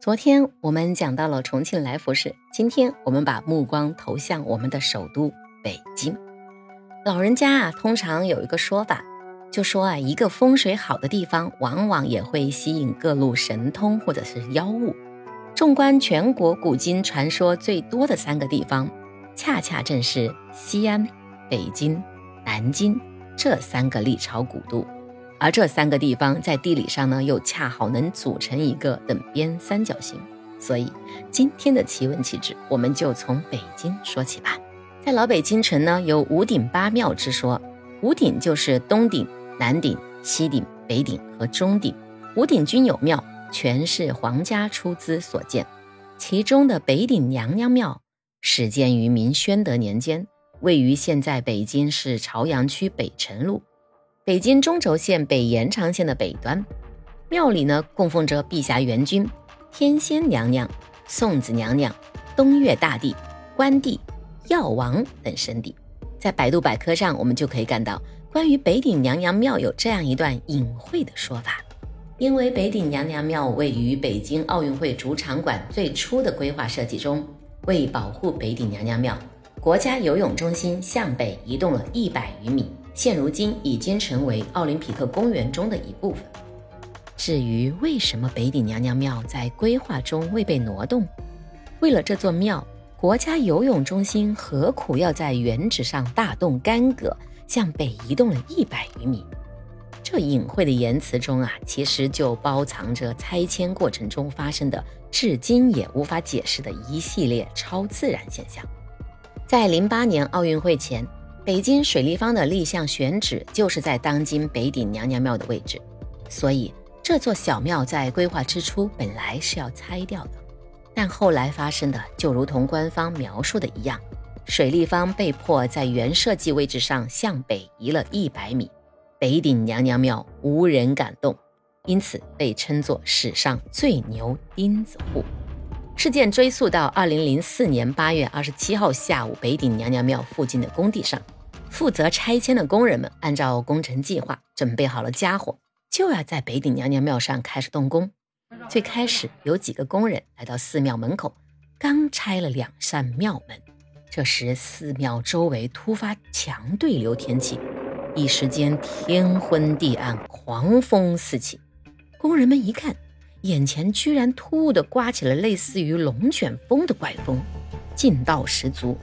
昨天我们讲到了重庆来福士，今天我们把目光投向我们的首都北京。老人家啊，通常有一个说法，就说啊，一个风水好的地方，往往也会吸引各路神通或者是妖物。纵观全国古今传说最多的三个地方，恰恰正是西安、北京、南京这三个历朝古都。而这三个地方在地理上呢，又恰好能组成一个等边三角形，所以今天的奇闻奇志，我们就从北京说起吧。在老北京城呢，有五顶八庙之说，五顶就是东顶、南顶、西顶、北顶和中顶，五顶均有庙，全是皇家出资所建。其中的北顶娘娘庙始建于明宣德年间，位于现在北京市朝阳区北辰路。北京中轴线北延长线的北端，庙里呢供奉着碧霞元君、天仙娘娘、送子娘娘、东岳大帝、关帝、药王等神邸。在百度百科上，我们就可以看到关于北顶娘娘庙有这样一段隐晦的说法：因为北顶娘娘庙位于北京奥运会主场馆最初的规划设计中，为保护北顶娘娘庙，国家游泳中心向北移动了一百余米。现如今已经成为奥林匹克公园中的一部分。至于为什么北顶娘娘庙在规划中未被挪动，为了这座庙，国家游泳中心何苦要在原址上大动干戈，向北移动了一百余米？这隐晦的言辞中啊，其实就包藏着拆迁过程中发生的至今也无法解释的一系列超自然现象。在零八年奥运会前。北京水立方的立项选址就是在当今北顶娘娘庙的位置，所以这座小庙在规划之初本来是要拆掉的，但后来发生的就如同官方描述的一样，水立方被迫在原设计位置上向北移了一百米，北顶娘娘庙无人敢动，因此被称作史上最牛钉子户。事件追溯到二零零四年八月二十七号下午，北顶娘娘庙附近的工地上。负责拆迁的工人们按照工程计划准备好了家伙，就要在北顶娘娘庙上开始动工。最开始有几个工人来到寺庙门口，刚拆了两扇庙门，这时寺庙周围突发强对流天气，一时间天昏地暗，狂风四起。工人们一看，眼前居然突兀地刮起了类似于龙卷风的怪风，劲道十足。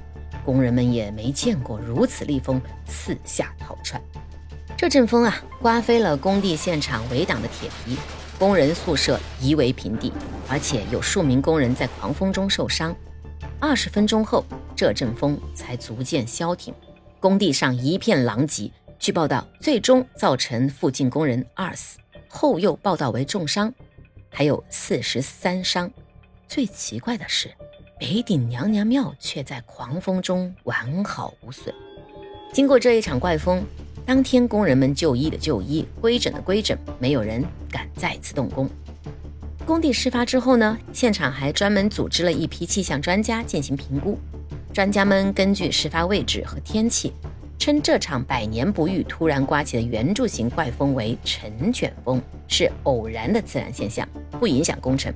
工人们也没见过如此厉风，四下逃窜。这阵风啊，刮飞了工地现场围挡的铁皮，工人宿舍夷为平地，而且有数名工人在狂风中受伤。二十分钟后，这阵风才逐渐消停，工地上一片狼藉。据报道，最终造成附近工人二死，后又报道为重伤，还有四十三伤。最奇怪的是。北顶娘娘庙却在狂风中完好无损。经过这一场怪风，当天工人们就医的就医，规整的规整，没有人敢再次动工。工地事发之后呢，现场还专门组织了一批气象专家进行评估。专家们根据事发位置和天气，称这场百年不遇、突然刮起的圆柱形怪风为尘卷风，是偶然的自然现象，不影响工程。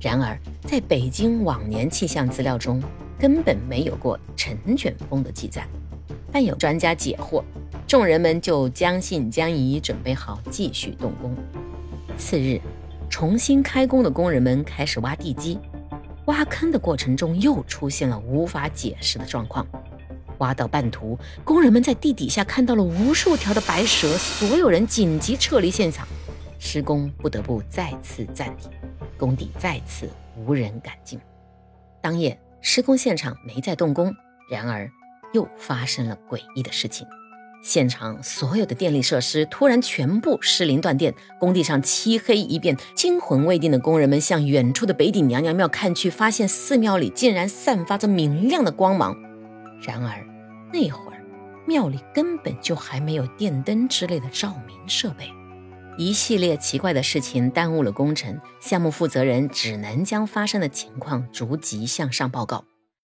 然而，在北京往年气象资料中，根本没有过尘卷风的记载。但有专家解惑，众人们就将信将疑，准备好继续动工。次日，重新开工的工人们开始挖地基。挖坑的过程中，又出现了无法解释的状况。挖到半途，工人们在地底下看到了无数条的白蛇，所有人紧急撤离现场，施工不得不再次暂停。工地再次无人敢进。当夜施工现场没再动工，然而又发生了诡异的事情：现场所有的电力设施突然全部失灵断电，工地上漆黑一片。惊魂未定的工人们向远处的北顶娘娘庙看去，发现寺庙里竟然散发着明亮的光芒。然而那会儿庙里根本就还没有电灯之类的照明设备。一系列奇怪的事情耽误了工程，项目负责人只能将发生的情况逐级向上报告。